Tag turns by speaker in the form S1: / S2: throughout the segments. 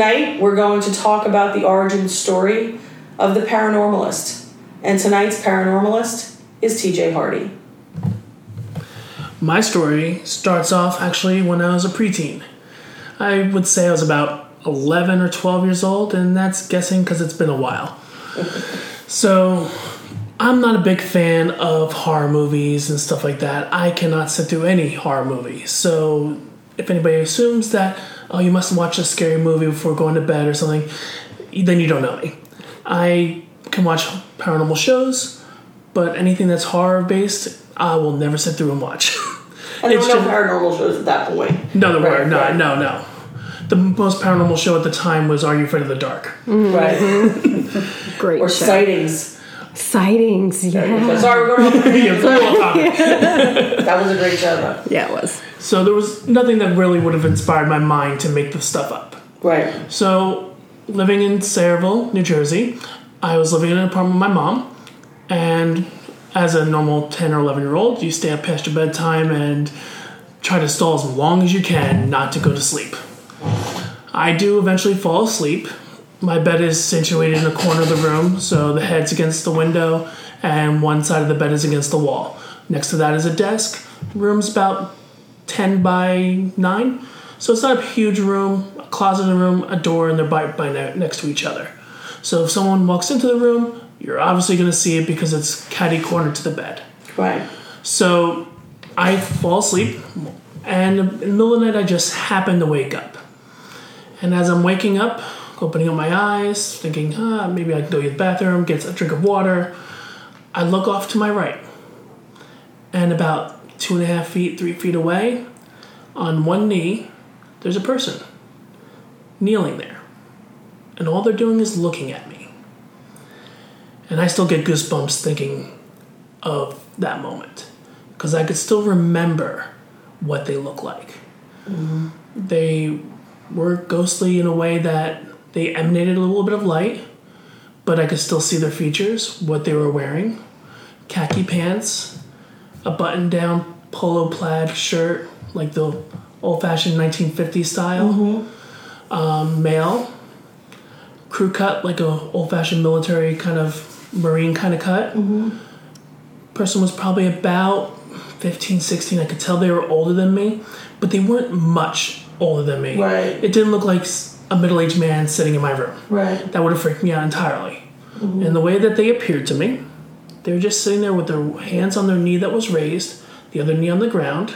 S1: Tonight, we're going to talk about the origin story of the paranormalist. And tonight's paranormalist is TJ Hardy.
S2: My story starts off actually when I was a preteen. I would say I was about 11 or 12 years old, and that's guessing because it's been a while. so, I'm not a big fan of horror movies and stuff like that. I cannot sit through any horror movie. So, if anybody assumes that, oh, you must watch a scary movie before going to bed or something, then you don't know me. I can watch paranormal shows, but anything that's horror based, I will never sit through and watch.
S1: And there were
S2: It's
S1: no
S2: just-
S1: paranormal shows at that point.
S2: No, there
S1: Right,
S2: were. No,
S1: right.
S2: no, no. The most paranormal show at the time was Are You Afraid of the Dark? Mm-hmm.
S1: Right.
S3: Great
S1: Or
S3: show.
S1: sightings.
S3: Sightings, yeah.
S1: Sorry, we're going to
S2: Yeah, it's a cool topic.
S1: That was a great show, though.
S3: Yeah, it was.
S2: So there was nothing that really would have inspired my mind to make this stuff up.
S1: Right.
S2: So, living in Sayreville, New Jersey, I was living in an apartment with my mom, and as a normal 10 or 11 year old, you stay up past your bedtime and try to stall as long as you can not to go to sleep. I do eventually fall asleep. My bed is situated in a corner of the room, so the head's against the window, and one side of the bed is against the wall. Next to that is a desk. Room's about 10 by 9, so it's not a huge room. A closet in a room, a door, and they're by, by ne- next to each other. So if someone walks into the room, you're obviously going to see it because it's catty corner to the bed.
S1: Right.
S2: So I fall asleep, and in the middle of the night, I just happen to wake up. And as I'm waking up, opening up my eyes, thinking, ah, maybe I can go to the bathroom, get a drink of water, I look off to my right. And about two and a half feet, three feet away, on one knee, there's a person kneeling there. And all they're doing is looking at me. And I still get goosebumps thinking of that moment because I could still remember what they look like. Mm-hmm. They were ghostly in a way that they emanated a little bit of light, but I could still see their features, what they were wearing khaki pants, a button down polo plaid shirt, like the old fashioned 1950s style, mm-hmm. um, male, crew cut, like a old fashioned military kind of marine kind of cut. Mm-hmm. Person was probably about 15 16 i could tell they were older than me but they weren't much older than me.
S1: Right.
S2: it didn't look like a middle-aged man sitting in my room.
S1: Right.
S2: that would have freaked me out entirely. Mm-hmm. And the way that they appeared to me they were just sitting there with their hands on their knee that was raised the other knee on the ground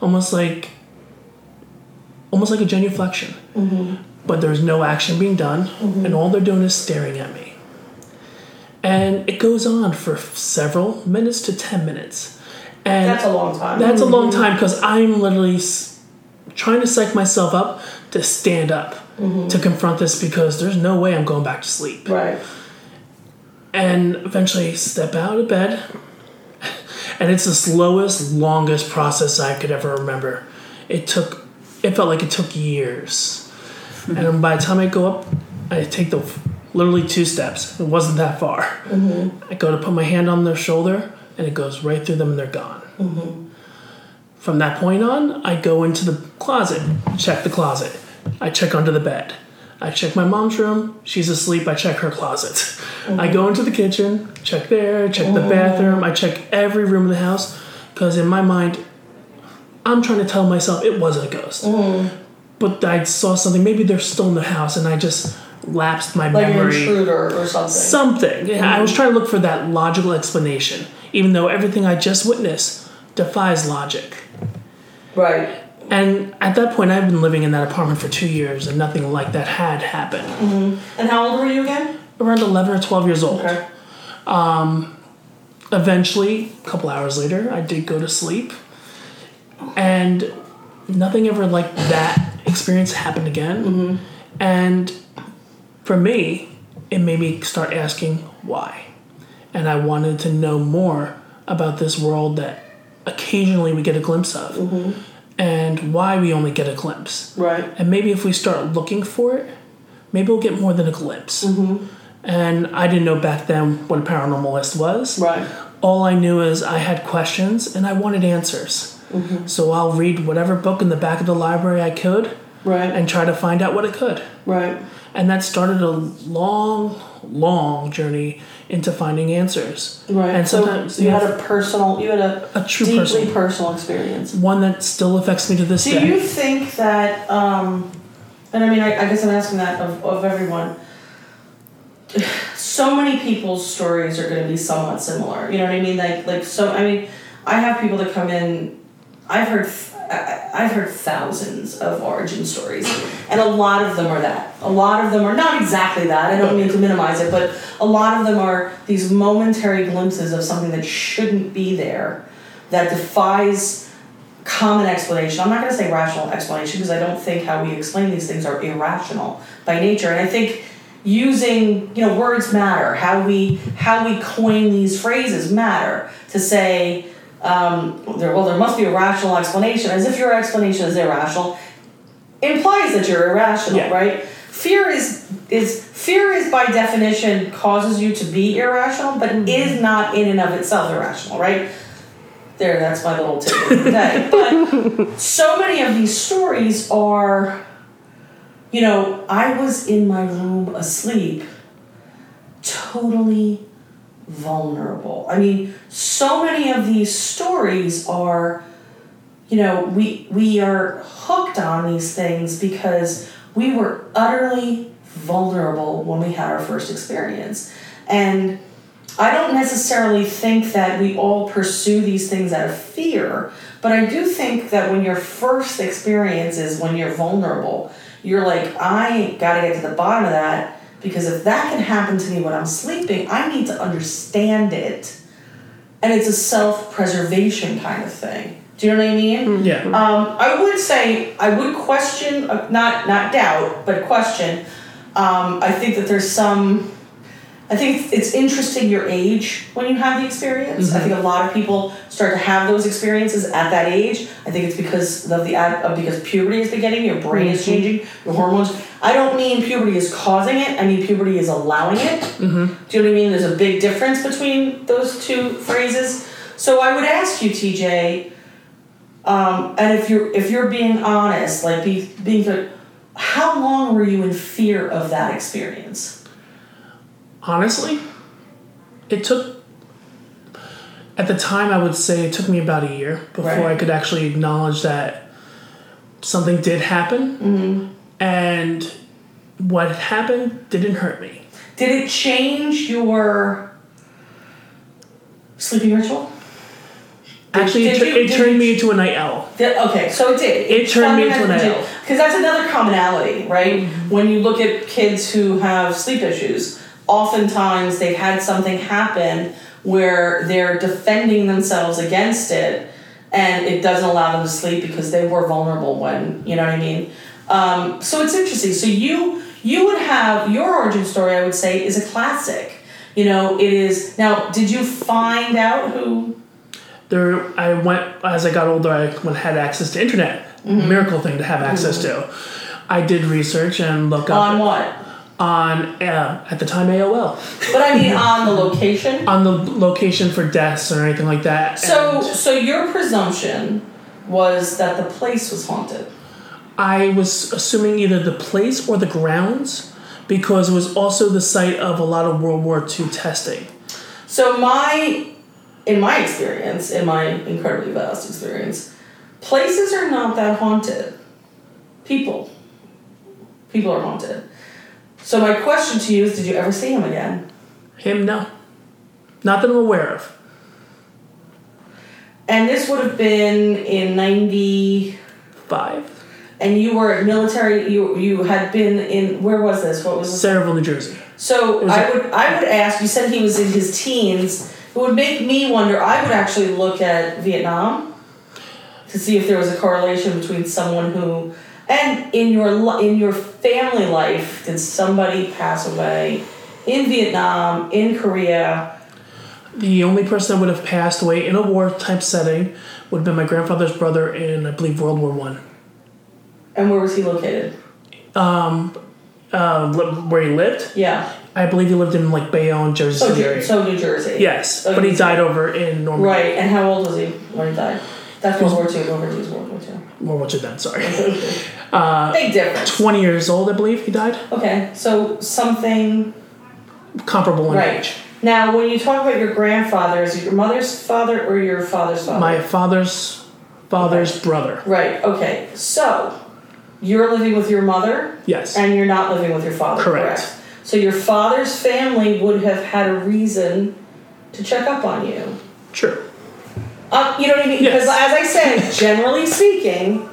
S2: almost like almost like a genuflection. Mm-hmm. But there's no action being done mm-hmm. and all they're doing is staring at me. And it goes on for several minutes to 10 minutes. And
S1: That's a long time.
S2: that's a long mm-hmm. time because i'm literally s- trying to psych myself up to stand up to confront this because there's no way i'm going back to sleep.
S1: Right.
S2: And eventually step out of bed. And it's the slowest longest process i could ever remember. It took it felt like it took years. And by the time i go up i take the literally two steps. It wasn't that far. Mm-hmm. I go to put my hand on their shoulder and it goes right through them and they're gone. Mm-hmm. From that point on i go into the closet check the closet. I check under the bed I check my mom's room. She's asleep. I check her closet. I go into the kitchen, check there, check the bathroom. I check every room in the house because in my mind, I'm trying to tell myself it wasn't a ghost. Mm. But I saw something. Maybe they're still in the house, and I just lapsed my
S1: Like an intruder or something.
S2: Something. Yeah, I was mm. trying to look for that logical explanation, even though everything I just witnessed defies logic.
S1: right.
S2: And at that point, I've been living in that apartment for two years, and nothing like that had happened. Mm-hmm.
S1: And how old were you again?
S2: Around 11 or 12 years old.
S1: Okay.
S2: Um, eventually, a couple hours later, I did go to sleep. And nothing ever like that experience happened again. Mm-hmm. And for me, it made me start asking why. And I wanted to know more about this world that occasionally we get a glimpse of. Mm-hmm. And why we only get a glimpse.
S1: Right.
S2: And maybe if we start looking for it, maybe we'll get more than a glimpse. Mm-hmm. And I didn't know back then what a paranormalist was.
S1: Right.
S2: All I knew is I had questions and I wanted answers. Mm-hmm. So I'll read whatever book in the back of the library I could
S1: Right.
S2: and try to find out what it could.
S1: Right.
S2: And that started a long, long journey into finding answers.
S1: Right.
S2: And
S1: so
S2: sometimes
S1: you had a personal, you had a,
S2: A true
S1: deeply
S2: personal-
S1: personal experience.
S2: one that still affects me to this
S1: Do
S2: day.
S1: Do you think that, um, and I mean, I, I guess I'm asking that of, of everyone. So many people's stories are going to be somewhat similar. You know what I mean? Like, like so. I mean, I have people that come in. I've heard, I've heard thousands of origin stories, and a lot of them are that. A lot of them are not exactly that. I don't mean to minimize it, but a lot of them are these momentary glimpses of something that shouldn't be there, that defies common explanation. I'm not going to say rational explanation because I don't think how we explain these things are irrational by nature. And I think using, you know, words matter. How we how we coin these phrases matter. To say, um, there, well, there must be a rational explanation, as if your explanation is irrational, implies that you're irrational,
S2: Yeah.
S1: right? Fear is is fear is by definition causes you to be irrational, but is not in and of itself irrational, right? There, that's my little tidbit for the day. But so many of these stories are, you know, I was in my room asleep, totally vulnerable. I mean, so many of these stories are, you know, we we are hooked on these things because we were utterly vulnerable when we had our first experience. And I don't necessarily think that we all pursue these things out of fear, but I do think that when your first experience is when you're vulnerable, you're like, I gotta get to the bottom of that because if that can happen to me when I'm sleeping, I need to understand it. And it's a self preservation kind of thing. Do you know what I mean?
S2: yeah.
S1: Um, I would say I would question, uh, not not doubt, but question. Um, I think that there's some. I think it's interesting your age when you have the experience. I think a lot of people start to have those experiences at that age. I think it's because of the uh, because puberty is beginning, your brain is changing, your hormones. I don't mean puberty is causing it. I mean puberty is allowing it. Do you know what I mean? There's a big difference between those two phrases. So I would ask you, TJ, um, and if you're if you're being honest, like be being how long were you in fear of that experience?
S2: Honestly, it took. At the time, I would say it took me about a year before
S1: Right.
S2: I could actually acknowledge that something did happen,
S1: Mm-hmm.
S2: and what happened didn't hurt me.
S1: Did it change your sleeping ritual?
S2: Actually, it,
S1: did you-
S2: it
S1: did
S2: turned
S1: you-
S2: me into a night owl.
S1: Did, okay, so it did.
S2: It turned me into a night owl.
S1: Because that's another commonality, right? When you look at kids who have sleep issues, oftentimes they've had something happen where they're defending themselves against it and it doesn't allow them to sleep because they were vulnerable when, you know what I mean? Um, so it's interesting. So you you would have your origin story, I would say, is a classic. You know, it is now. Did you find out who?
S2: there I went as I got older I went, had access to internet
S1: Mm-hmm.
S2: miracle thing to have access to I did research and look up
S1: On what?
S2: On uh, at the time AOL
S1: But I mean, on the location.
S2: on the location for deaths or anything like that
S1: So,
S2: and
S1: so your presumption was that the place was haunted.
S2: I was assuming either the place or the grounds because it was also the site of a lot of World War II testing
S1: So my, in my experience, in my incredibly vast experience, places are not that haunted. People, people are haunted. So my question to you is: Did you ever see him again?
S2: him no not that I'm aware of
S1: And this would have been in
S2: '95.
S1: And you were military. You you had been in. Where was this? What was this?
S2: Sayreville New Jersey
S1: So I would I would ask. You said he was in his teens. It would make me wonder. I would actually look at Vietnam to see if there was a correlation between someone who and in your in your family life did somebody pass away in Vietnam in Korea.
S2: The only person that would have passed away in a war type setting would have been my grandfather's brother in, I believe, World War One.
S1: And where was he located?
S2: Um, Uh, where he lived,
S1: Yeah.
S2: I believe he lived in like Bayonne, Jersey
S1: So,
S2: City
S1: so New Jersey.
S2: yes,
S1: So
S2: but he died over in Normandy.
S1: Right. And how old was he when he died? That's World War Two. World War Two is World War Two.
S2: World War II then, sorry.
S1: Uh, Big difference.
S2: 20 years old, I believe he died.
S1: Okay, so something
S2: Comparable in
S1: right.
S2: age.
S1: Now, when you talk about your grandfather, is it your mother's father or your father's father?
S2: My father's father's brother.
S1: Right. Okay. So you're living with your mother,
S2: Yes.
S1: and you're not living with your father.
S2: Correct.
S1: So your father's family would have had a reason to check up on you.
S2: True.
S1: Uh, you know what I mean?
S2: Yes.
S1: Because as I said, generally speaking,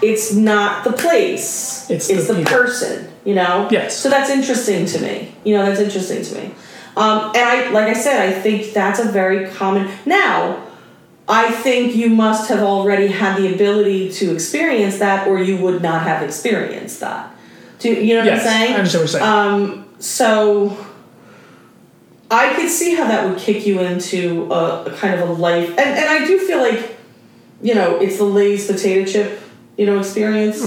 S1: it's not the place.
S2: It's
S1: the,
S2: the
S1: person. You know.
S2: Yes.
S1: So that's interesting to me. You know, that's interesting to me. Um, and I, like I said, I think that's a very common. Now, I think you must have already had the ability to experience that, or you would not have experienced that. Do you know what
S2: Yes.
S1: I'm saying?
S2: I understand what you're saying.
S1: Um, so I could see how that would kick you into a, a kind of a life, and, and I do feel like, you know, it's the Lay's potato chip, you know, experience.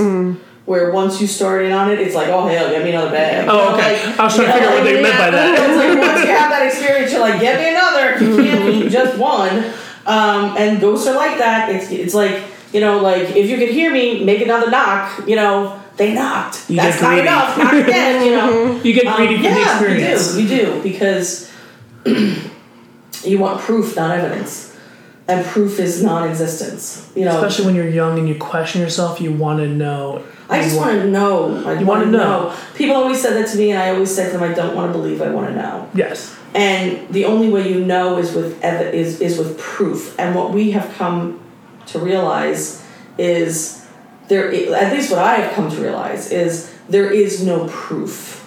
S1: Where once you start in on it, it's like, oh hell, get me another bag.
S2: Oh, okay.
S1: like-
S2: I was trying to figure out what they meant by that.
S1: It's like once you have that experience, you're like, get me another. You can't eat just one. Um, and ghosts are like that. It's it's like you know, like if you could hear me, make another knock. You know, they knocked.
S2: You
S1: That's not enough. Knock again. You know.
S2: you get
S1: Um,
S2: greedy the
S1: yeah,
S2: experience.
S1: You do, you do, because you want proof, not evidence. And proof is non existence. You know,
S2: Especially when you're young and you question yourself, you want to know.
S1: I just want to know. I
S2: You
S1: want
S2: wanna know.
S1: know. People always said that to me, and I always said to them, I don't want to believe, I want to know.
S2: Yes.
S1: And the only way you know is with ev- is is with proof. And what we have come to realize is there. At least what I have come to realize is there is no proof.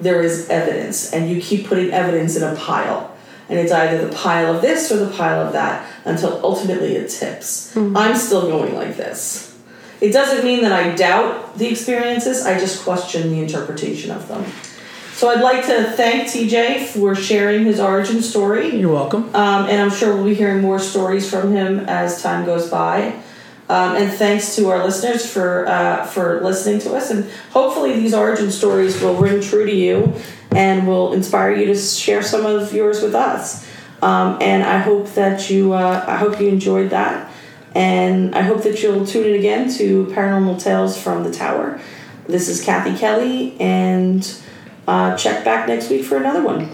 S1: There is evidence, and you keep putting evidence in a pile, and it's either the pile of this or the pile of that until ultimately it tips. I'm still going like this. It doesn't mean that I doubt the experiences. I just question the interpretation of them. So I'd like to thank TJ for sharing his origin story.
S2: You're welcome.
S1: Um, and I'm sure we'll be hearing more stories from him as time goes by. Um, and thanks to our listeners for uh, for listening to us. And hopefully these origin stories will ring true to you and will inspire you to share some of yours with us. Um, and I hope that you uh, I hope you enjoyed that. And I hope that you'll tune in again to Paranormal Tales from the Tower. This is Kathy Kelly, and uh, check back next week for another one.